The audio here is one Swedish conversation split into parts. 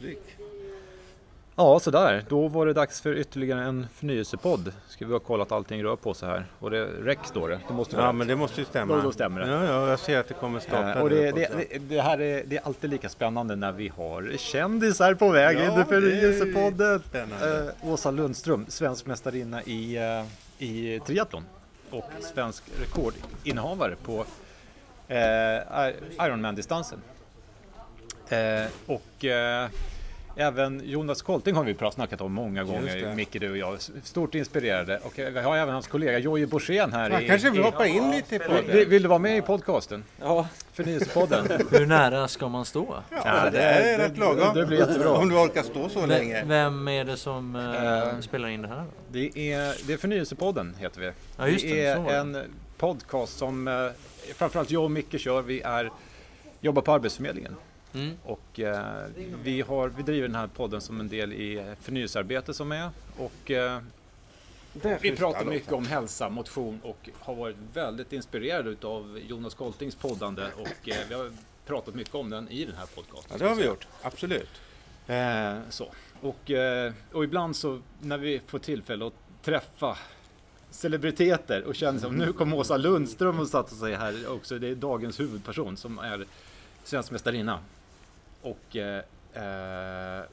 dryck. Ja, sådär. Då var det dags för ytterligare en förnyelsepodd. Ska vi ha kollat allting rör på sig här. Och det REC står det. Det måste Ja, rätt. men det måste ju stämma. Då- då stämmer det. Ja, ja, jag ser att det kommer starta. Eh, och det, det, det, här är, det är alltid lika spännande när vi har kändisar på väg Ja, in i förnyelsepodden. Eh, Åsa Lundström, svensk mästarinna i, eh, i triathlon och svensk rekordinnehavare på eh, Ironman-distansen. Eh, och eh, även Jonas Kolting har vi snackat om många det. gånger, Micke, du och jag. Stort inspirerade. Och eh, vi har även hans kollega Jojje Borssén här. Man i, kanske vill i, hoppa in lite på vill, det. vill du vara med i podcasten? Ja, Förnyelsepodden? hur nära ska man stå? Ja, det är rätt lagom. det blir jättebra. Om du orkar stå så V- länge. vem är det som eh, Eh, spelar in det här? Det är, det är Förnyelsepodden heter vi. Ja, just det, är så var det. en podcast som eh, framförallt jag och Micke kör. Vi är, jobbar på Arbetsförmedlingen. Mm. Och eh, vi, har, vi driver den här podden som en del i förnyelsearbete som är. Och eh, vi pratar mycket om hälsa, motion och har varit väldigt inspirerade utav Jonas Koltings poddande och eh, vi har pratat mycket om den i den här podcasten. Ja, det har vi gjort. Absolut. Eh, så. Och, eh, och ibland så när vi får tillfälle att träffa celebriteter och känner som nu kommer Åsa Lundström och satt sig här också. Det är dagens huvudperson som är svensk mästarinna och eh, eh,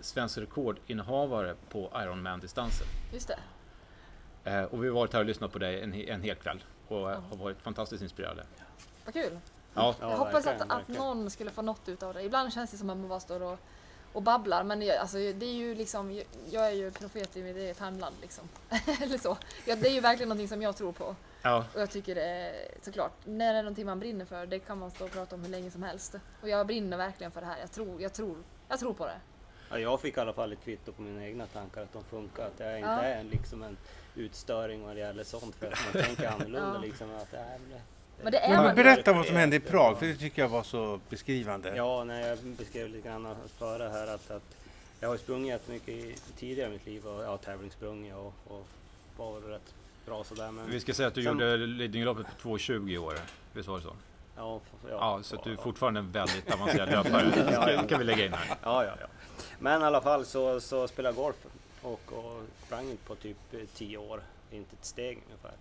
svensk rekordinnehavare på Ironman-distansen. Just det. Eh, och vi har varit här och lyssnat på dig en, en hel kväll och eh, har varit fantastiskt inspirerade. Vad kul. Ja, jag hoppas att, att någon skulle få något utav det. Ibland känns det som att man bara står och, och babblar. Men jag, alltså, det är ju liksom, jag är ju profet i mitt eget hemland. Liksom. Eller så. Ja, det är ju verkligen någonting som jag tror på. Ja. Och jag tycker det är såklart, när det är någonting man brinner för, det kan man stå och prata om hur länge som helst. Och jag brinner verkligen för det här. Jag tror, jag tror, jag tror på det. Ja, jag fick i alla fall ett kvitto på mina egna tankar att de funkar. Att jag inte Ja. är en, liksom en utstöring vad det gäller sånt för att man tänker annorlunda. Ja. Liksom, att, äh, det- Men det är Men man. berätta vad som hände i Prag, för det tycker jag var så beskrivande. Ja, när jag beskrev lite grann före här att, att jag har sprungit jättemycket i, tidigare i mitt liv och jag har tävlingssprungit och, och var rätt bra sådär. Men, Vi ska säga att du Sen- gjorde Lidingöloppet på 2.20 i år. Visst var det så? ja, ja, Ja, så att du är fortfarande en väldigt avancerad löpare. Ja, ja. Kan vi lägga in här. Ja, ja, ja. Men i alla fall så, så spelade jag golf och, och sprang på typ eh, tio år, inte ett steg ungefär.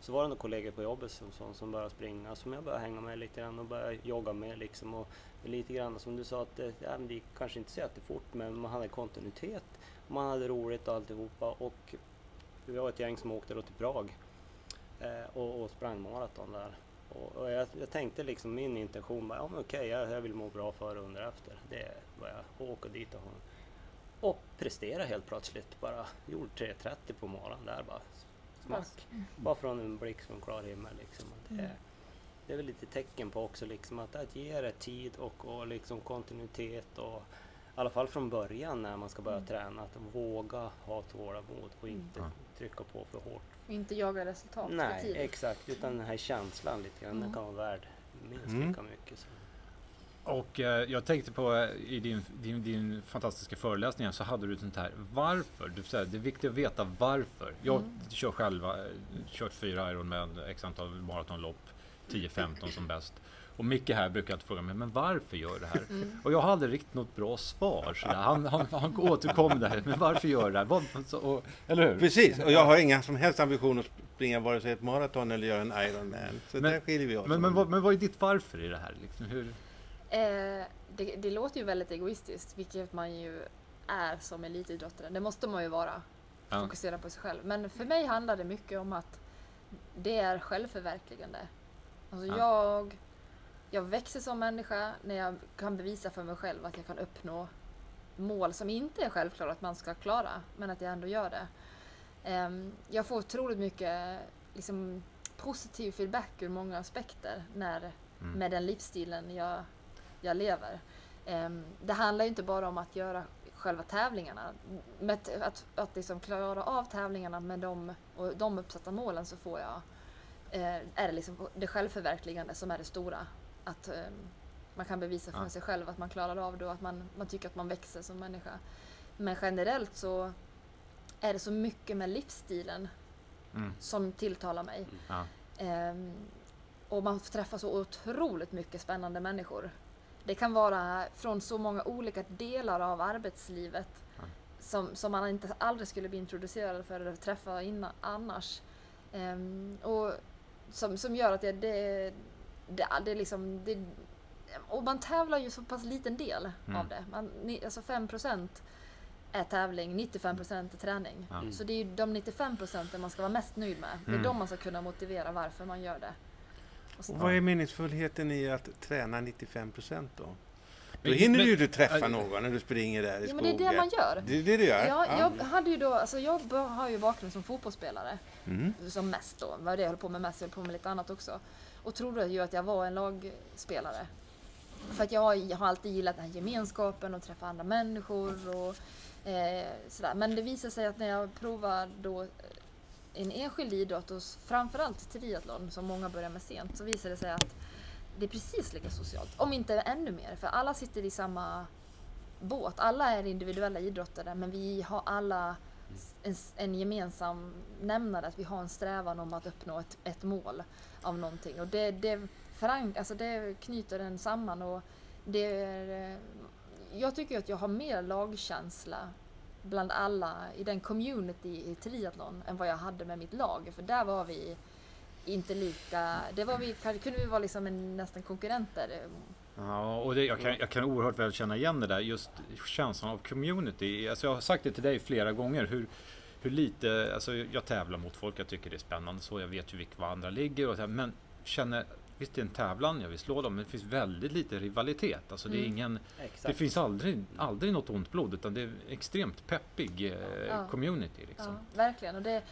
Så var det några kollegor på jobbet som, som, som började springa, som jag började hänga med lite grann och började jogga med liksom. Och lite grann som du sa, att det, ja, det gick kanske inte så jättefort men man hade kontinuitet, man hade roligt och alltihopa. Och vi var ett gäng som åkte då till Prag eh, och, och sprang maraton där. Och, och jag, jag tänkte liksom min intention var, ja men okej, jag, jag vill må bra före och under efter. Det vad jag åker dit och och prestera helt plötsligt. Bara gjorde 3.30 på morgonen där bara. Smack. Bara från en blick från klar himmel liksom. Det, det är väl lite tecken på också liksom att, att ge det tid och, och liksom kontinuitet och i alla fall från början när man ska börja träna att våga ha tålamod och inte Ja. trycka på för hårt. Och inte jaga resultat för Nej, tidigt. exakt. Utan den här känslan lite grann, den Mm. kan vara värd minst Mm. lika mycket. Så. Och eh, jag tänkte på eh, i din, din, din fantastiska föreläsning så hade du ett sånt här varför. Du säger det är viktigt att veta varför. Jag Mm. kör själva, eh, kört fyra Ironman, x antal maratonlopp, 10-15 som bäst. Och Micke här brukar alltid fråga mig, men varför gör du det här? Mm. Och jag hade aldrig riktigt något bra svar. Så där. Han, han, han återkom där, men varför gör du det här? Vad, så, och, eller hur? Precis, och jag har inga som helst ambitioner att springa vare sig ett maraton eller göra en Ironman. Så Men- där skiljer vi oss. Men, men, vad, men vad är ditt varför i det här? Liksom, hur? Eh, det, det låter ju väldigt egoistiskt, vilket man ju är som elitidrottare. Det måste man ju vara. Ja. Fokusera på sig själv. Men för mig handlar det mycket om att det är självförverkligande. Alltså Ja. jag, jag växer som människa när jag kan bevisa för mig själv att jag kan uppnå mål som inte är självklara att man ska klara, men att jag ändå gör det. Ehm, jag får otroligt mycket liksom, positiv feedback ur många aspekter när, Mm. med den livsstilen jag, jag lever. Ehm, det handlar ju inte bara om att göra själva tävlingarna. Med att, att, liksom klara av tävlingarna med de, och de uppsatta målen så får jag, eh, är det liksom det självförverkligande som är det stora. Att ehm, man kan bevisa för Ja. sig själv att man klarar av det och att man, man tycker att man växer som människa. Men generellt så är det så mycket med livsstilen Mm. som tilltalar mig. Ja. Ehm, och man träffar så otroligt mycket spännande människor. Det kan vara från så många olika delar av arbetslivet Ja. som, som man inte aldrig skulle bli introducerad för eller träffa innan, annars. Ehm, och som, som gör att det, det, det, det är liksom... Det, och man tävlar ju så pass liten del Mm. av det. Man, alltså 5% är tävling, 95% är träning. Mm. Så det är ju de 95 procenten man ska vara mest nöjd med. Det är Mm. de man ska kunna motivera varför man gör det. Och Och vad är meningsfullheten i att träna 95 procent då? Då Men- hinner men- du ju inte träffa någon när du springer där i ja, skogen. men det är det man gör. Det är det du gör? Ja, jag hade ju då, alltså jag har ju bakgrund som fotbollsspelare. Mm. Som mest då. Vad det jag höll på med mest, jag höll på med lite annat också. Och trodde ju att jag var en lagspelare. För att jag, har- jag har alltid gillat den här gemenskapen och träffa andra människor och eh, sådär. Men det visade sig att när jag provade då eh, en enskild idrott och framförallt triathlon som många börjar med sent så visade det sig att det är precis lika socialt. Om inte ännu mer. För alla sitter i samma båt. Alla är individuella idrottare men vi har alla en, en gemensam nämnare att vi har en strävan om att uppnå ett, ett mål av någonting. Och det, det, förank, alltså det knyter den samman och det är, eh, jag tycker att jag har mer lagkänsla bland alla i den community i triathlon än vad jag hade med mitt lag. För där var vi inte lika, det var vi, kunde vi vara liksom en, nästan konkurrenter. Eh, Ja, och det, jag, kan, jag kan oerhört väl känna igen det där, just känslan av community. Alltså jag har sagt det till dig flera gånger, hur, hur lite, alltså jag tävlar mot folk, jag tycker det är spännande så, jag vet ju vilka andra ligger och så här, men känner, visst det är en tävlan, jag vill slå dem, men det finns väldigt lite rivalitet. Alltså det är Mm. ingen, Exakt. det finns aldrig, aldrig något ont blod, utan det är extremt peppig eh, Ja. community liksom. Ja, verkligen. Och det,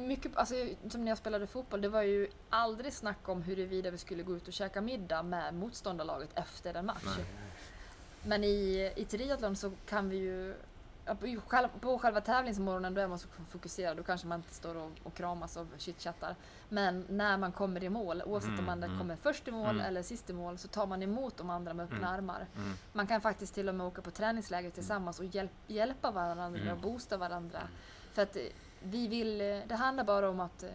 mycket, alltså, som när jag spelade fotboll, det var ju aldrig snack om huruvida vi skulle gå ut och käka middag med motståndarlaget efter en match. Nej. Men i, i triathlon så kan vi ju på själva- tävlingsmorgonen då är man så fokuserad, då kanske man inte står och, och kramas och chitchattar. Men när man kommer i mål, oavsett Mm, om man mm. kommer först i mål Mm. eller sist i mål, så tar man emot de andra med öppna Mm. armar. Mm. Man kan faktiskt till och med åka på träningsläger tillsammans och hjälp, hjälpa varandra Mm. och boosta varandra. För att eh, vi vill, eh, det handlar bara om att eh,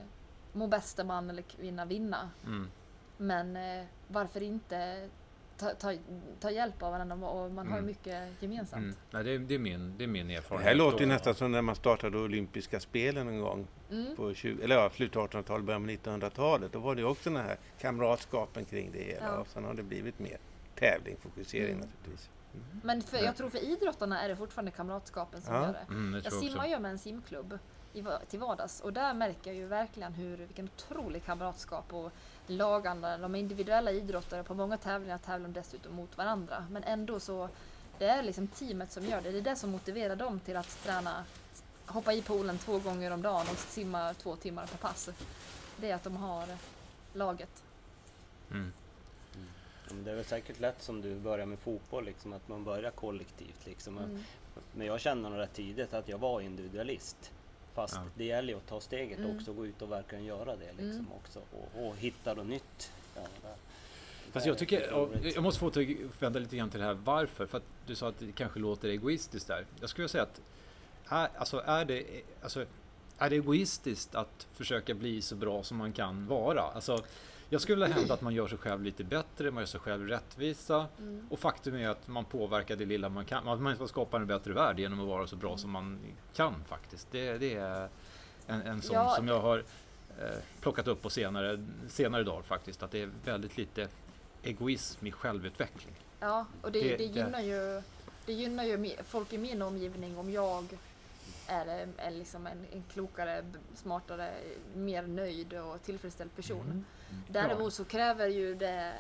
må bästa man eller kvinna vinna. Men varför inte ta, ta, ta hjälp av varandra och man har Mm. mycket gemensamt. Mm. Nej, det, är, det, är min, det är min Det erfarenhet. här låter ju nästan som när man startade olympiska spelen en gång Mm. på 20, eller ja, slutet av 1800-talet, början av 1900-talet. Då var det också den här kamratskapen kring det hela Ja. och sen har det blivit mer tävlingfokusering Mm. naturligtvis. Men för, jag tror för idrottarna är det fortfarande kamratskapen som Ja. gör det. Mm, det Jag jag simmar ju med en simklubb i, till vardags och där märker jag ju verkligen hur, vilken otrolig kamratskap och laganda. De är individuella idrottare, på många tävlingar tävlar de dessutom mot varandra. Men ändå så, det är liksom teamet som gör det. Det är det som motiverar dem till att träna, hoppa i poolen två gånger om dagen och simma två timmar per pass. Det är att de har laget. Mm. Det är väl säkert lätt som du börjar med fotboll, liksom, att man börjar kollektivt. Liksom. Mm. Men jag kände nog rätt tidigt att jag var individualist. Fast Ja. det gäller ju att ta steget Mm. också, gå ut och verkligen göra det liksom Mm. också. Och, och hitta något nytt. Ja, där. Fast jag tycker, jag måste få återvända lite grann till det här varför. För att du sa att det kanske låter egoistiskt där. Jag skulle säga att är, alltså är, det, alltså, är det egoistiskt att försöka bli så bra som man kan vara? Alltså, jag skulle hävda att man gör sig själv lite bättre, man gör sig själv rättvisa. Mm. Och faktum är att man påverkar det lilla man kan. Man man skapar en bättre värld genom att vara så bra som man kan faktiskt. Det, det är en, en sån Ja. som jag har eh, plockat upp på senare, senare dagar faktiskt. Att det är väldigt lite egoism i självutveckling. Ja, och det, Det- det, gynnar ju, det gynnar ju folk i min omgivning om jag är, är liksom en, en klokare, smartare, mer nöjd och tillfredsställd person. Mm. Däremot så kräver ju det,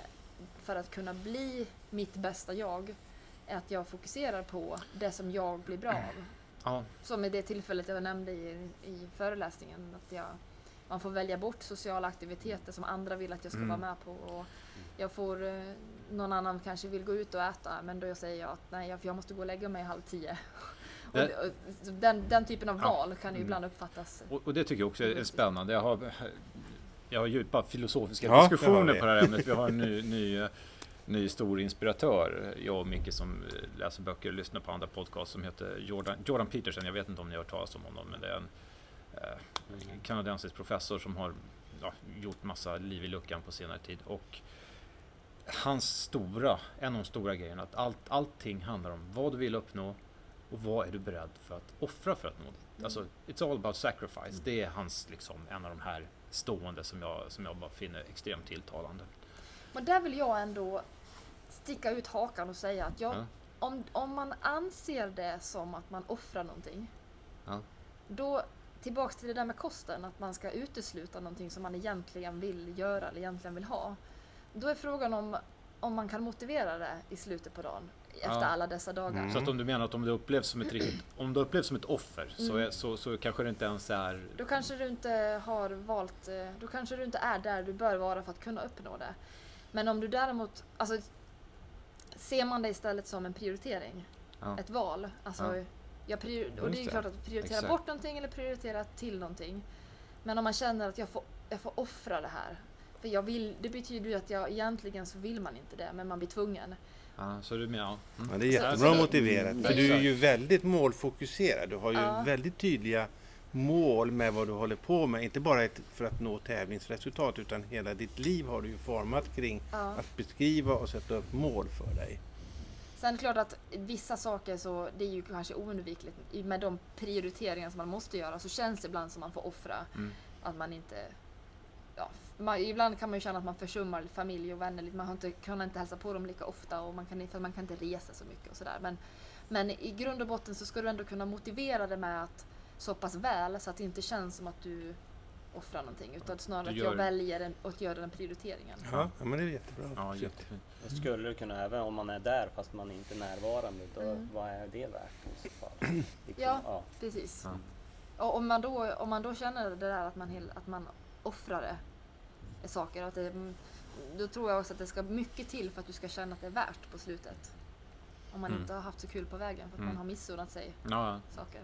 för att kunna bli mitt bästa jag, att jag fokuserar på det som jag blir bra av. Ja, Som i det tillfället jag nämnde i, i föreläsningen. Att jag, man får välja bort sociala aktiviteter som andra vill att jag ska Mm. vara med på. Och jag får, eh, någon annan kanske vill gå ut och äta men då säger jag att nej, jag måste gå och lägga mig halv tio. Och, Det- det- och, så den, den typen av Ja. val kan ju Mm. ibland uppfattas. och, och det tycker jag också är spännande. Jag har, jag har djupa filosofiska Ja, det diskussioner vi. på det här ämnet. Vi har en ny, ny, ny stor inspiratör, jag och Micke som eh, läser böcker och lyssnar på andra podcast som heter Jordan, Jordan Peterson. Jag vet inte om ni har hört talas om honom, men det är en eh, kanadensisk professor som har ja, gjort massa liv i luckan på senare tid. Och hans stora, en av de stora grejerna. Att allt, allting handlar om vad du vill uppnå och vad är du beredd för att offra för att nå dit. Alltså, it's all about sacrifice. Det är hans, liksom, en av de här stående som jag, som jag bara finner extremt tilltalande. Men där vill jag ändå sticka ut hakan och säga att jag, Ja. om, om man anser det som att man offrar någonting, Ja. då tillbaks till det där med kosten, att man ska utesluta någonting som man egentligen vill göra eller egentligen vill ha. Då är frågan om, om man kan motivera det i slutet på dagen, efter Ja. alla dessa dagar. Mm. Så att om du menar att om det upplevs som ett riktigt, om det upplevs som ett offer så, Mm. är, så, så kanske det inte ens är... Då kanske du inte har valt, eh, då kanske du inte är där du bör vara för att kunna uppnå det. Men om du däremot, alltså ser man det istället som en prioritering, Ja. ett val. Alltså, Ja. jag prior- och det är ju klart att prioritera Exakt. bort någonting eller prioritera till någonting. Men om man känner att jag får, jag får offra det här. För jag vill, det betyder ju att jag egentligen så vill man inte det, men man blir tvungen. Ja, så du menar... Ja. Ja, Mm. det är Så- jättebra så det- motiverat. Mm, För du är ju väldigt målfokuserad. Du har ju Ja. väldigt tydliga mål med vad du håller på med. Inte bara ett, för att nå tävlingsresultat utan hela ditt liv har du ju format kring Ja. att beskriva och sätta upp mål för dig. Sen är det klart att vissa saker så det är ju kanske oundvikligt med de prioriteringar som man måste göra så känns det ibland som man får offra. Mm. Att man inte ja, man, ibland kan man ju känna att man försummar familj och vänner. lite. Man har inte, kan inte hälsa på dem lika ofta och man kan, för man kan inte resa så mycket och sådär. Men, men i grund och botten så ska du ändå kunna motivera det med att så pass väl så att det inte känns som att du offrar någonting. Utan snarare att jag väljer en, att göra den prioriteringen. Ja, ja men det är jättebra. Ja, jättefint. Då skulle du kunna, även om man är där fast man inte är närvarande, då, Mm. vad är det värt i så fall? Liksom, Ja. ja. Precis. Ja. Och om man, då, om man då känner det där att man, att man offrar det, saker, att det, då tror jag också att det ska mycket till för att du ska känna att det är värt på slutet. Om man Mm. inte har haft så kul på vägen för att Mm. man har missunnat sig Ja, saker.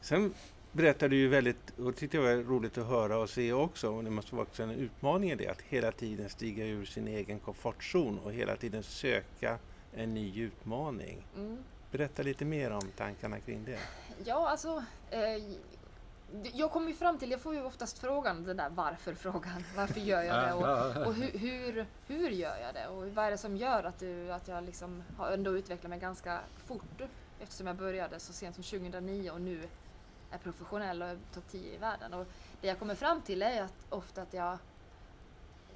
Sen berättade du ju väldigt, och det tyckte jag var roligt att höra och se också, och det måste vara också en utmaning i det, att hela tiden stiga ur sin egen komfortzon och hela tiden söka en ny utmaning. Mm. Berätta lite mer om tankarna kring det. Ja, alltså. Eh, jag kommer ju fram till, jag får ju oftast frågan, den där varför-frågan. Varför gör jag det? Och, och hur, hur, hur gör jag det? Och vad är det som gör att, du, att jag liksom har ändå utvecklat mig ganska fort? Eftersom jag började så sent som 2009 och nu är professionell och topp 10 i världen. Och det jag kommer fram till är att ofta att jag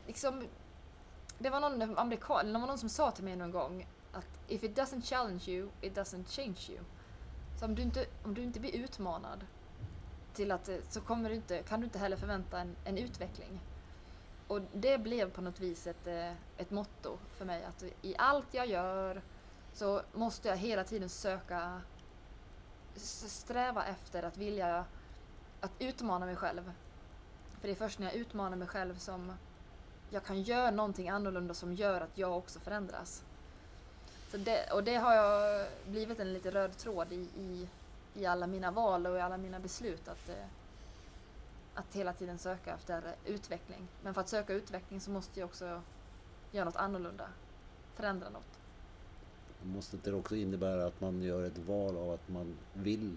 liksom det var någon amerikan, det var någon som sa till mig någon gång att if it doesn't challenge you, it doesn't change you. Så om du inte, om du inte blir utmanad till att, eh, så kommer du inte, kan du inte heller förvänta en, en utveckling. Och det blev på något vis ett, eh, ett motto för mig att i allt jag gör så måste jag hela tiden söka sträva efter att vilja att utmana mig själv. För det är först när jag utmanar mig själv som jag kan göra någonting annorlunda som gör att jag också förändras. Så det, och det har jag blivit en lite röd tråd i, i, i alla mina val och i alla mina beslut. Att, eh, att hela tiden söka efter utveckling. Men för att söka utveckling så måste jag också göra något annorlunda. Förändra något. Måste inte det också innebära att man gör ett val av att man vill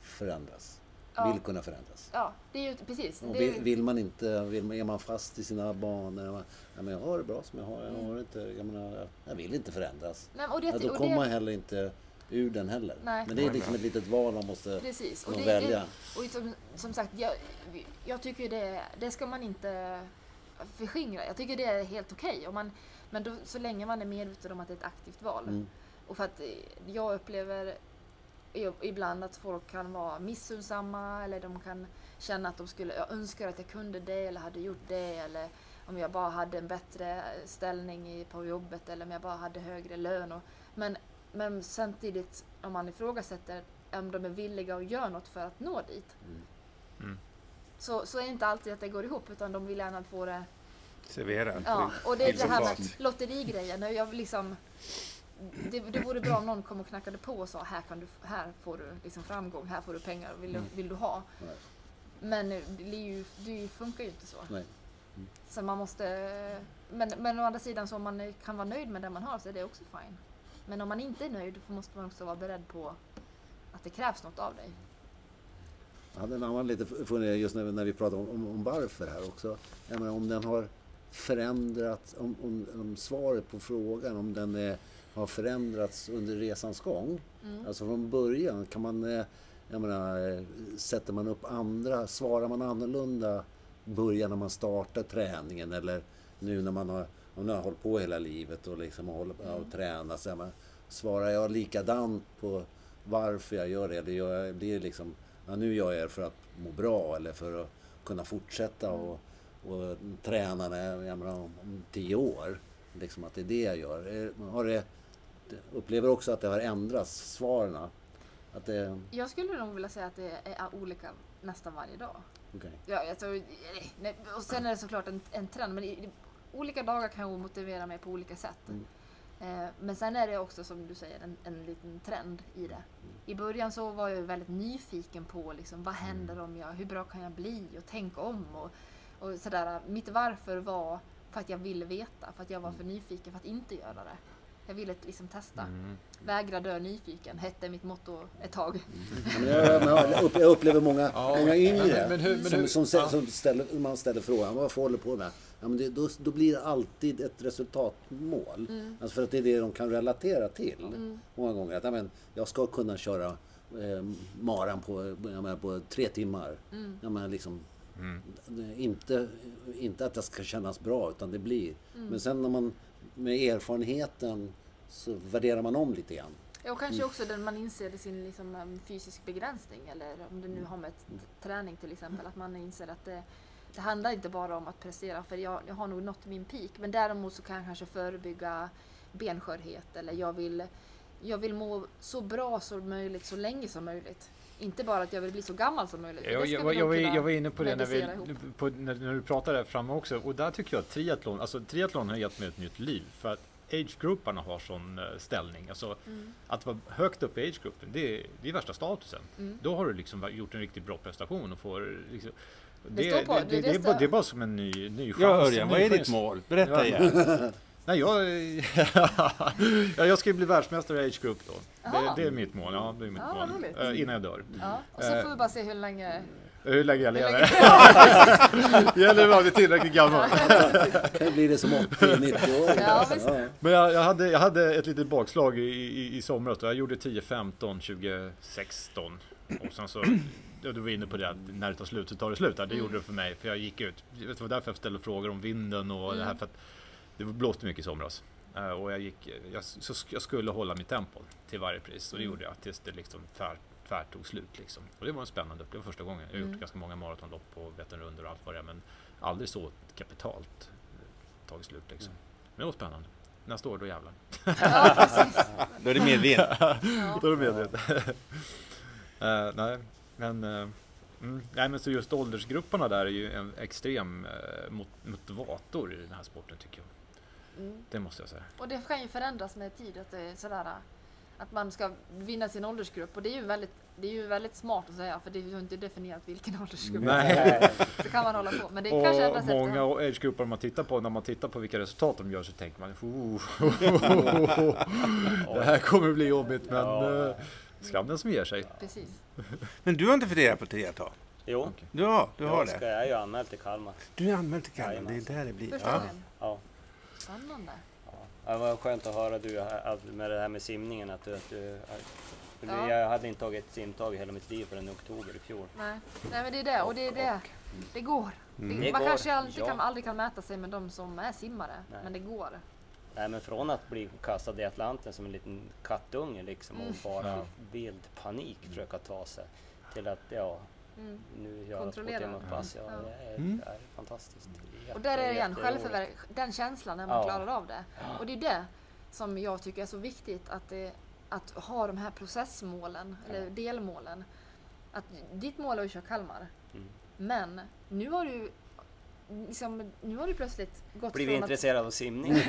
förändras? Ja. Vill kunna förändras? Ja, det är ju precis. Och vill, vill man inte, vill man, är man fast i sina banor? Man, ja, men jag har det bra som jag har, jag har det inte, jag, menar, jag vill inte förändras. nej, det, Ja, då kommer det, man heller inte ur den heller. Nej. Men det är liksom ett litet val man måste Precis. Och det, välja. det, och som, som sagt, jag, jag tycker det, det ska man inte förskingra. Jag tycker det är helt okej. man Men då, så länge man är medveten om att det är ett aktivt val. Mm. Och för att eh, jag upplever ibland att folk kan vara missunnsamma eller de kan känna att de skulle, jag önskar att jag kunde det eller hade gjort det eller om jag bara hade en bättre ställning på jobbet eller om jag bara hade högre lön. Och, men, men samtidigt om man ifrågasätter om de är villiga att göra något för att nå dit. Mm. Mm. Så, så är det inte alltid att det går ihop utan de vill gärna få det Servera. Ja, och det är det här med lotterigrejen. Jag liksom, det, det vore bra om någon kom och knackade på och sa här, kan du, här får du liksom framgång, här får du pengar, vill du, Mm. vill du ha? Nej. Men det, är ju, det funkar ju inte så. Nej. Så man måste, men, men å andra sidan så om man kan vara nöjd med det man har så är det också fine. Men om man inte är nöjd så måste man också vara beredd på att det krävs något av dig. Jag hade en annan lite fundering just när, när vi pratade om, om, om varför här också. Jag menar, om den har förändrats, om, om, om svaret på frågan om den är, har förändrats under resans gång. Mm. Alltså från början kan man, eh, jag menar, eh, sätter man upp andra, svarar man annorlunda början när man startar träningen eller nu när man har, om man har hållit på hela livet och liksom på Mm. och tränat. Så svarar jag likadant på varför jag gör det? Eller gör jag, blir liksom, ja, nu gör jag det för att må bra eller för att kunna fortsätta Mm. och, och träna när jag menar, om, tio år. Liksom att det är det jag gör. Är- Har det, upplever också att det har ändrats, svaren? Att det, Jag skulle nog vilja säga att det är olika nästan varje dag. okej. Ja, alltså, nej, och sen är det såklart en, en trend, men olika dagar kan jag motivera mig på olika sätt. Mm. Eh, men sen är det också som du säger en, en liten trend i det. I början så var jag väldigt nyfiken på liksom, vad händer om jag, hur bra kan jag bli och tänk om och, och sådär. Mitt varför var för att jag ville veta, för att jag var för nyfiken för att inte göra det. Jag ville liksom testa. Mm. Vägra dö nyfiken hette mitt motto ett tag. Men jag, upplever många, Ja, många yngre men- men hur- men som, hur- som, ja. som ställer, man ställer frågan vad håller på med? Ja, men det, då, då blir det alltid ett resultatmål. Mm. Alltså för att det är det de kan relatera till Mm. många gånger. Att, ja, men, jag ska kunna köra eh, maran på, jag menar, på tre timmar. Mm. Jag menar, liksom, Mm. inte, inte att det ska kännas bra utan det blir. Mm. Men sen när man med erfarenheten så värderar man om lite grann. Ja, och kanske också när man inser sin liksom, fysisk begränsning eller om det nu har med träning till exempel. Att man inser att det, det handlar inte bara om att prestera för jag, jag har nog nått min peak. Men däremot så kan jag kanske förebygga benskörhet eller jag vill, jag vill må så bra som möjligt så länge som möjligt. Inte bara att jag vill bli så gammal som möjligt. Jag, jag, jag, jag var inne på det när, vi, på, när, när du pratade där framme också. Och där tycker jag att triathlon, alltså triathlon har gett mig ett nytt liv. För att age-grupparna har sån eh, ställning. Alltså Mm. att vara högt upp i age-gruppen, det, är- det är värsta statusen. Mm. Då har du liksom gjort en riktigt bra prestation och får liksom, Det står på- det, det- det, det det, är bara, står- det är bara som en ny, ny chans. Ja, Örjan, vad är ditt mål? Berätta igen. Nej, jag, ja, jag ska ju bli världsmästare i age-grupp då. Det, det är mitt mål. Ja, det är mitt Ja, vad mål. Eh, innan jag dör. Ja, och så Eh, får vi bara se hur länge... Hur länge jag lever. Gäller att bli tillräckligt gammal. kan bli det som 80-90 år. Ja, visst. Men jag, jag, hade, jag hade ett litet bakslag i, i, i somras. då. Jag gjorde 10, 15, 2016. Och sen så, du var inne på det att när det tar slut så tar det slut. Ja, Det Mm. gjorde det för mig. För jag gick ut. Det var därför jag ställde frågor om vinden och det här. Mm. För att det blåste mycket i somras. Eh, Och jag, gick, jag, så sk- jag skulle hålla mitt tempo till varje pris. Och det Mm. gjorde jag tills det liksom tvär, tvärt tog slut. Liksom. Och det var en spännande upplevelse första gången. Jag har Mm. gjort ganska många maratonlopp och Vätternrundor och allt vad det är. Men aldrig så kapitalt eh, tagit slut liksom. Men det var spännande. Nästa år, då jävlar. Ja. Då är det vind. Ja. Då är du medveten. Eh, nej, men, uh, mm, nej, men så just åldersgrupperna där är ju en extrem mot, motivator i den här sporten tycker jag. Mm. Det måste jag säga. Och det kan ju förändras med tid. Att, det är sådär, att man ska vinna sin åldersgrupp. Och det är ju väldigt, det är ju väldigt smart att säga. För det är ju inte definierat vilken åldersgrupp. Nej. Så kan man hålla på. Men det kanske Och ändras många agegrupper man tittar på, när man tittar på vilka resultat de gör så tänker man oh, det här kommer bli jobbigt men Ja. Skam den som ger sig. Precis. Men du har inte funderat på triathlon? Jo, Du har, du har jag, ska, det? jag är ju anmäld till Kalmar. Du är anmäld till Kalmar, det är där det blir. Första Ja. gången. Ja. Spännande. Ja, det var skönt att höra du att- med det här med simningen att du, att du för Ja. Jag hade inte tagit simtag i hela mitt liv förrän i oktober i fjol. Nej. Nej men det är det. Och det är det. Det går. Mm. Det, Det man går, kanske alltid ja. kan, aldrig kan mäta sig med de som är simmare. Nej. Men det går. Nej men från att bli kastad i Atlanten som en liten kattunge liksom Mm. och bara Ja. i vild panik försöka ta sig till att ja, Mm. nu gör Kontrollera. timmar pass. Ja, Ja. det är, Mm. det är fantastiskt. Jätte- Och där är det igen, jätteroligt. självförverk, den känslan när man Ja. klarar av det. Och det är det som jag tycker är så viktigt att, det, att ha de här processmålen, eller delmålen. Att ditt mål är att köra Kalmar. Mm. Men nu har du liksom, nu har du plötsligt gått Blivit från att, intresserad av simning.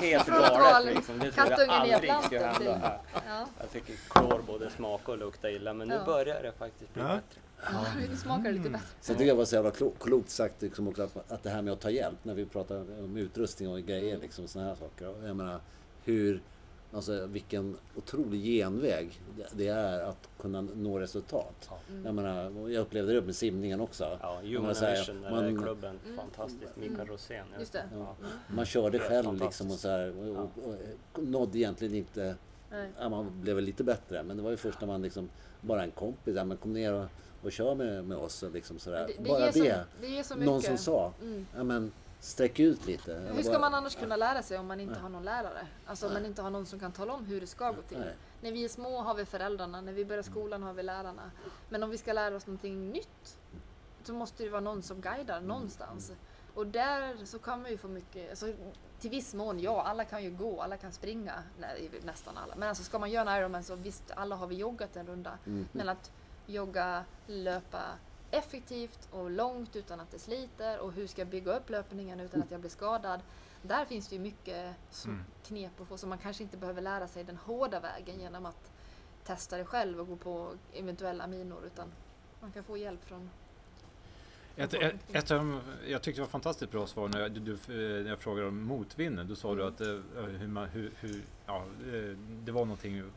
Helt att galet liksom. Det trodde jag aldrig skulle hända. till- här. ja, Jag tycker klor både smaka och lukta illa men nu Ja. börjar det faktiskt bli Ja. bättre. ja, nu smakar det lite bättre. Sen tycker jag det var så jävla klo- klokt sagt liksom också att, att det här med att ta hjälp när vi pratar om utrustning och grejer liksom sådana här saker. Och Jag menar hur Alltså vilken otrolig genväg det- det är att kunna nå resultat. Mm. Jag menar, jag upplevde det med simningen också. Ja, Human så Vision, man- klubben, Mm. fantastiskt. Mikael Rosén. Just det. Ja. Man körde själv liksom och så här, och, och, och nådde egentligen inte. Ja, man blev väl lite bättre men det var ju först när man liksom bara en kompis, ja men kom ner och, och kör med, med oss och liksom sådär. Det, det, bara så, det. det ger så Någon som sa, Mm. ja men sträck ut lite. Hur ska man annars kunna lära sig om man inte har någon lärare? Alltså om man inte har någon som kan tala om hur det ska gå till. När vi är små har vi föräldrarna, när vi börjar skolan har vi lärarna. Men om vi ska lära oss någonting nytt så måste det vara någon som guidar någonstans. Och där så kan man ju få mycket, alltså, till viss mån ja, alla kan ju gå, alla kan springa, nej, nästan alla. Men alltså ska man göra en Ironman så visst, alla har vi joggat en runda. Mm. Men att jogga, löpa effektivt och långt utan att det sliter och hur ska jag bygga upp löpningen utan att jag blir skadad. Där finns det ju mycket Mm. knep att få så man kanske inte behöver lära sig den hårda vägen genom att testa det själv och gå på eventuella minor utan man kan få hjälp från Ett, ett, ett, jag tyckte det var fantastiskt bra svar när jag, du, du, eh, när jag frågade om motvinden. Då sa du Mm. att eh, hur man, hur, hur, ja, eh, det var någonting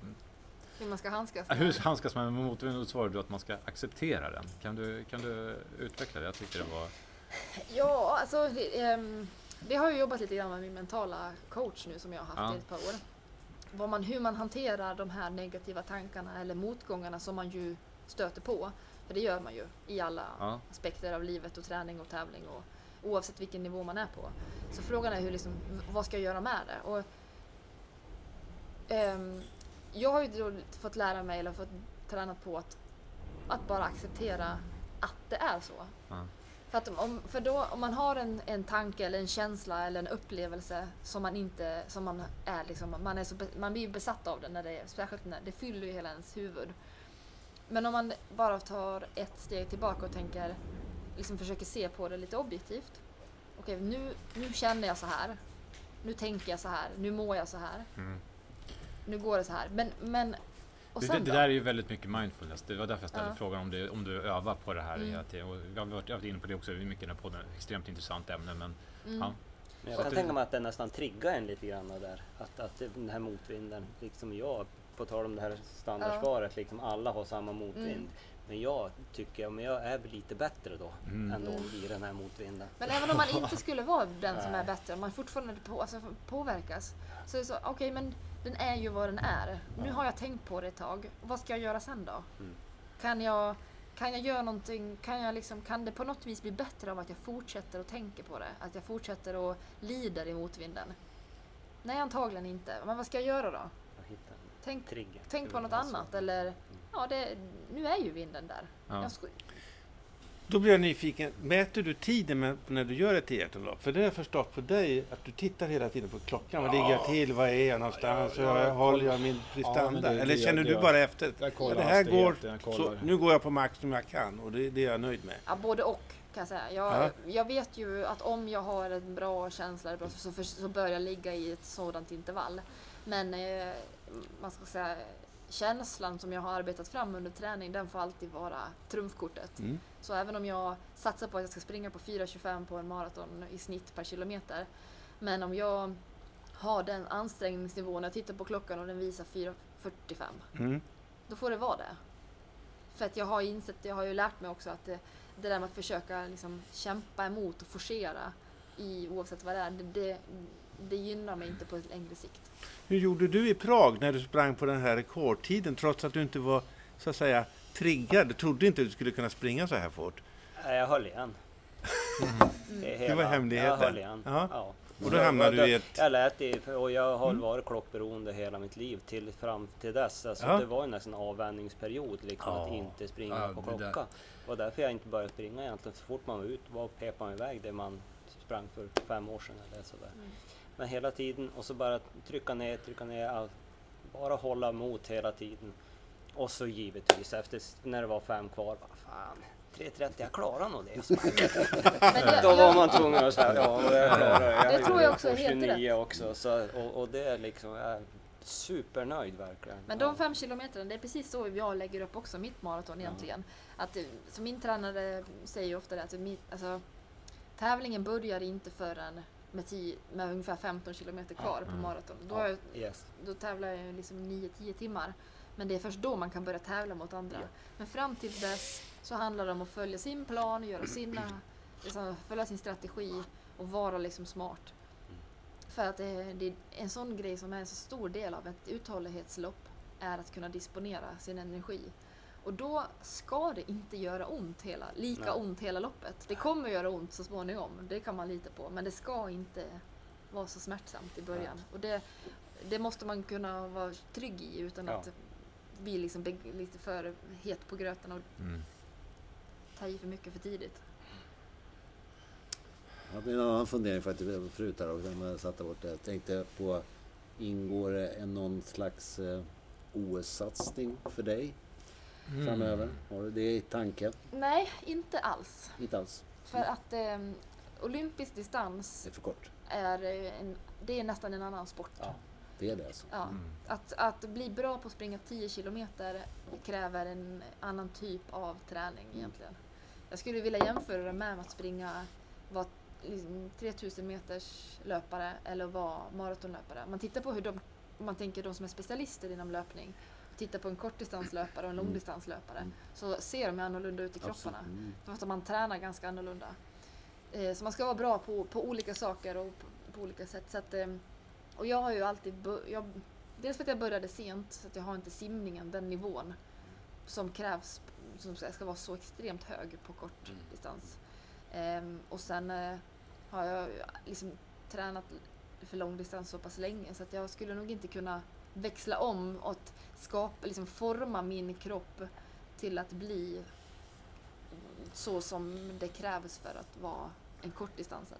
hur man ska handskas med Hur handskas man med motvind? Då svarade du att man ska acceptera den. Kan du, kan du utveckla det? Jag tyckte det var... Ja, alltså det, ehm, vi har ju jobbat lite grann med min mentala coach nu som jag har haft Ja. i ett par år. Vad man, hur man hanterar de här negativa tankarna eller motgångarna som man ju stöter på. För det gör man ju i alla Ja. aspekter av livet och träning och tävling och oavsett vilken nivå man är på. Så frågan är hur liksom, vad ska jag göra med det? Och, ehm, jag har ju då fått lära mig eller fått tränat på att, att bara acceptera att det är så. Ja. För, att om, för då, om man har en, en tanke eller en känsla eller en upplevelse som man inte, som man är liksom, man, är så, man blir besatt av det när det är, särskilt när det fyller ju hela ens huvud. Men om man bara tar ett steg tillbaka och tänker, liksom försöker se på det lite objektivt. Okej, nu, nu känner jag så här. Nu tänker jag så här. Nu mår jag så här. Mm. Nu går det så här. Men, men och Det, det då? där är ju väldigt mycket mindfulness. Det var därför jag ställde Ja. frågan om, det, om du övar på det här Mm. hela tiden. Och vi har varit, varit inne på det också mycket i den här podden. Extremt intressant ämne. Men Mm. ja. Men jag kan det- tänka mig att det nästan triggar en lite grann där. Att, att det- den här motvinden, liksom jag, på tal om det här standardsvaret, liksom alla har samma motvind. Mm. Men jag tycker, men jag är lite bättre då Mm. ändå Mm. i den här motvinden. Men även om man inte skulle vara den som är bättre, om man fortfarande på, alltså, påverkas. Så är det så, okej men den är ju vad den är. Nu har jag tänkt på det ett tag. Vad ska jag göra sen då? Mm. Kan jag, kan jag göra någonting, kan, jag liksom, kan det på något vis bli bättre av att jag fortsätter att tänka på det? Att jag fortsätter och lider i motvinden? Nej, antagligen inte. Men vad ska jag göra då? Tänk, tänk på något annat eller ja, det, nu är ju vinden där. Ja. Då blir jag nyfiken. Mäter du tiden med, när du gör ett triathlonlopp? För det har jag förstått på dig att du tittar hela tiden på klockan. Vad ligger jag till? Var är jag någonstans? Ja, ja, jag håller jag min prestanda? Eller det- känner det- du bara efter? Jag Ja, det här går, så, nu går jag på max som jag kan och det, det är jag nöjd med. Ja, både och kan jag säga. Jag, Ja. jag vet ju att om jag har en bra känsla så, så, så bör jag ligga i ett sådant intervall. Men eh, man ska säga, känslan som jag har arbetat fram under träning, den får alltid vara trumfkortet. Mm. Så även om jag satsar på att jag ska springa på 4.25 på en maraton i snitt per kilometer. Men om jag har den ansträngningsnivån, jag tittar på klockan och den visar 4.45 Mm. då får det vara det. För att jag har insett, jag har ju lärt mig också att det, det där med att försöka liksom kämpa emot och forcera i oavsett vad det är, det, det, det gynnar mig inte på ett längre sikt. Hur gjorde du i Prag när du sprang på den här rekordtiden trots att du inte var så att säga triggad? Du trodde inte du skulle kunna springa så här fort. Jag höll igen. Det, är Det var hemligheten. Jag höll igen. Ja. Och då hamnade du i ett... Jag lät i, och jag har Mm. varit klockberoende hela mitt liv till fram till dess. Alltså Ja. Det var ju nästan en avvänjningsperiod liksom Ja. att inte springa Ja, på det där. klocka. Det var därför jag inte började springa egentligen. Så fort man var ute var pep man iväg det man sprang för fem år sedan eller sådär. Mm. Men hela tiden och så bara trycka ner, trycka ner, all, bara hålla emot hela tiden. Och så givetvis efter när det var fem kvar, vad fan 3.30, jag klarar nog det. Men det, Då var jag, man tvungen att säga ja, jag klarar det. Det tror jag också är helt 29 också. Så, och, och det är liksom, jag är supernöjd verkligen. men de fem kilometerna, det är precis så jag lägger upp också mitt maraton egentligen. Att, eh, så min tränare säger ju ofta det att alltså, tävlingen börjar inte förrän med, 10, med ungefär 15 kilometer kvar på Mm. maraton. Då, har jag, Yes. då tävlar jag liksom 9-10 timmar. Men det är först då man kan börja tävla mot andra. Ja. Men fram till dess så handlar det om att följa sin plan, göra sina, liksom, följa sin strategi och vara liksom smart. För att det, det är en sån grej som är en så stor del av ett uthållighetslopp är att kunna disponera sin energi. Och då ska det inte göra ont hela, lika Nej. ont hela loppet. Det kommer göra ont så småningom, det kan man lita på. Men det ska inte vara så smärtsamt i början. Och det, det måste man kunna vara trygg i utan Ja. att bli liksom lite för het på gröten och Mm. ta i för mycket för tidigt. Jag hade en annan fundering faktiskt förut här också, när jag satt där borta. Jag tänkte på, ingår det en någon slags eh, OS-satsning för dig Mm. framöver? Har du det i tanken? Nej, inte alls. Inte alls. För att eh, olympisk distans Det är för kort. är, eh, en, det är nästan en annan sport. Ja. Det är det alltså. Ja. Mm. Att, att bli bra på att springa 10 kilometer kräver en annan typ av träning egentligen. Jag skulle vilja jämföra det med att springa vara liksom 3000 meters löpare eller vara maratonlöpare. Man tittar på hur de, man tänker de som är specialister inom löpning, tittar på en kortdistanslöpare och en Mm. långdistanslöpare, Mm. så ser de annorlunda ut i kropparna. Absolut. För att man tränar ganska annorlunda. Eh, så man ska vara bra på, på olika saker och på, på olika sätt. Så att, eh, och jag har ju alltid... Jag, dels för att jag började sent, så att jag har inte simningen, den nivån som krävs, som ska ska vara så extremt hög på kort Mm. distans. Ehm, och sen eh, har jag liksom tränat för långdistans så pass länge så att jag skulle nog inte kunna växla om och att skapa, liksom forma min kropp till att bli så som det krävs för att vara en kortdistansare.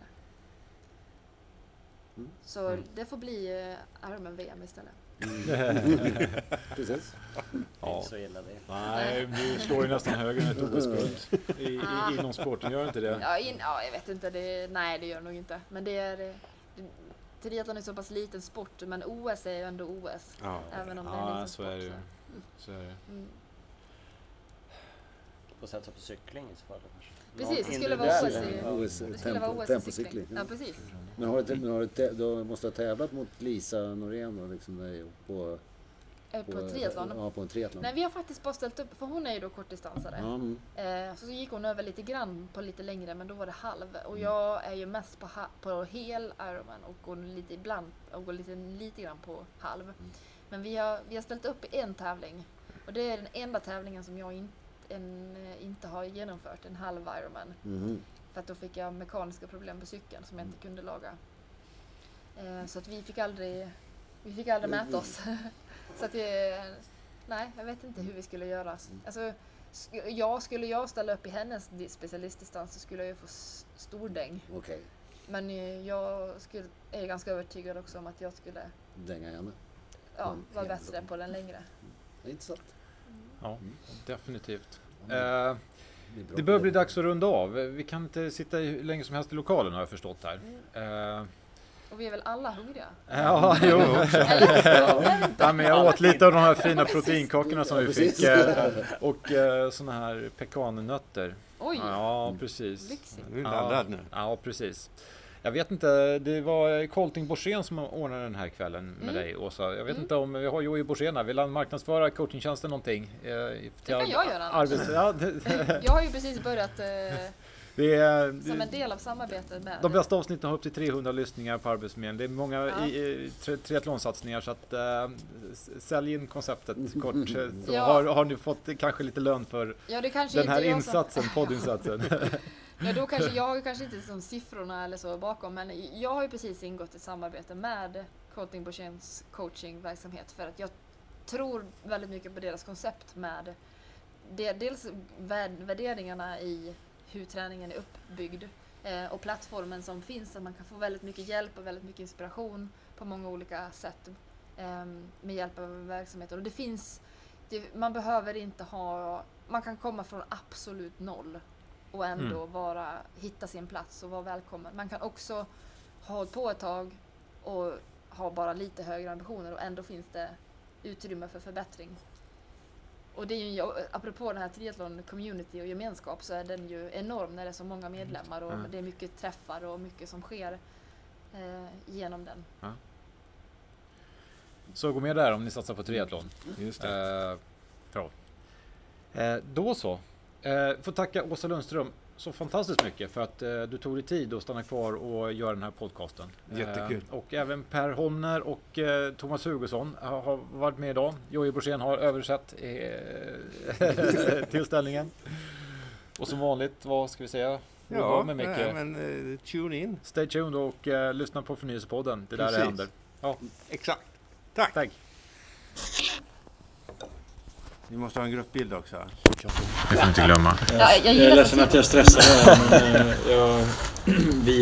Mm. Så Mm. det får bli eh, Ironman-VM istället. Precis. Ja. Inte så illa det. Nej, du slår ju nästan högre än ett OS-guld i, i, inom sporten, gör inte det? Ja, in, ja, jag vet inte. Det, nej, det gör nog inte. Men det är... eh, det- Triathlon är så pass liten sport, men OS är ju ändå OS. Ja. Även om det är en Ja, liten så sport. är det så. Så är det. Mm. Får satsa på cykling i så fall. Precis, det skulle vara OS i- Ja. OS, Det skulle vara tempo, OS i tempocykling. cykling. Ja, precis. Men har du, har du, du måste ha tävlat mot Lisa Norén då, liksom, där på, Eh, På triathlon. Ja, på en triathlon. Nej, vi har faktiskt bara ställt upp, för hon är ju då kortdistansare. Mm. Eh, så gick hon över lite grann på lite längre, men då var det halv. Och Mm. jag är ju mest på, på hel Ironman och går lite ibland och går lite, lite grann på halv. Mm. Men vi har, vi har ställt upp i en tävling och det är den enda tävlingen som jag in, en, eh, inte har genomfört, en halv Ironman. Mhm. För att då fick jag mekaniska problem på cykeln som jag inte kunde laga. Eh, så att vi fick aldrig, vi fick aldrig mäta oss. så att det, nej, jag vet inte hur vi skulle göra. Alltså, jag, skulle jag ställa upp i hennes di- specialistdistans så skulle jag ju få s- stordäng. Okej, Men eh, jag skulle, är ganska övertygad också om att jag skulle dänga henne. ja, Mm, vara bättre på den längre. Det är intressant. Ja, definitivt. Ja, Eh, det börjar bli dags att runda av. Vi kan inte sitta hur länge som helst i lokalen har jag förstått här. Mm. Eh, Och vi är väl alla hungriga? ja, jo. Ja, men jag åt lite av de här fina proteinkakorna som vi fick. eh, Och eh, såna här pekannötter. Oj, Ja, precis. lyxigt. Du är Ja. laddad nu. Ja, precis. Jag vet inte, det var Colting Borssén som ordnade den här kvällen med Mm. dig Åsa. Jag vet Mm. inte om, vi har Jojje Borssén här, vill han marknadsföra coachingtjänsten någonting? Eh, det kan jag göra. Arbets, ja, det, Jag har ju precis börjat eh, det är, som en del av samarbetet med de bästa avsnitten har upp till 300 lyssningar på Arbetsförmedlingen. Det är många Ja. i, i, tri- triathlonsatsningar så att äh, sälj in konceptet kort. eh, Så Ja. har, har ni fått kanske lite lön för Ja, den här jag som- insatsen, poddinsatsen. Ja, då kanske jag kanske inte som siffrorna eller så bakom, men jag har ju precis ingått ett samarbete med Coaching Borséns coachingverksamhet för att jag tror väldigt mycket på deras koncept med det, dels värd- värderingarna i hur träningen är uppbyggd eh, och plattformen som finns, att man kan få väldigt mycket hjälp och väldigt mycket inspiration på många olika sätt eh, med hjälp av verksamheten. Och det finns, det, man behöver inte ha, man kan komma från absolut noll och ändå vara, hitta sin plats och vara välkommen. Man kan också ha hållit på ett tag och ha bara lite högre ambitioner och ändå finns det utrymme för förbättring. Och det är ju, apropå den här triathlon community och gemenskap så är den ju enorm när det är så många medlemmar och Mm. det är mycket träffar och mycket som sker. eh, genom den. Så gå med där om ni satsar på triathlon. Just det. Eh, bra. Eh, då så. Eh, får tacka Åsa Lundström så fantastiskt mycket för att eh, du tog dig tid att stanna kvar och göra den här podcasten. Jättekul. Eh, och även Per Holmner och eh, Thomas Hugosson har, har varit med idag. Jojje Borssén har översatt eh, tillställningen. Och som vanligt, vad ska vi säga? Ja, med nej, mycket. men eh, tune in. Stay tuned och eh, lyssna på Förnyelsepodden. Det där Precis. händer. Exakt. Tack. Tack. Vi måste ha en gruppbild också. Det får vi inte glömma. Ja, jag Jag är ledsen att jag stressar här, men eh, jag, vi